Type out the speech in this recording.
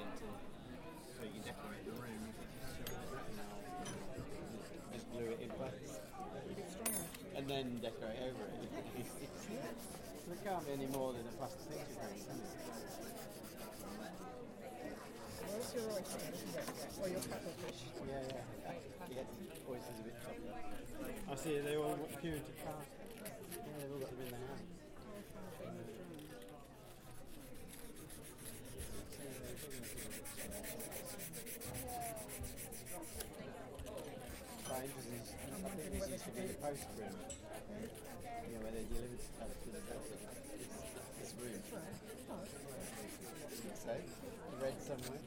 and so you can decorate the room. Just glue it in place. And then decorate over it. it can't be any more than a plastic picture frame, can it? Your oysters? Or your? Yeah, yeah. yeah. Oysters a bit I see, they all queued to. I think this used to be the post room. Yeah, where they delivered stuff to the this, this room. So, I read somewhere.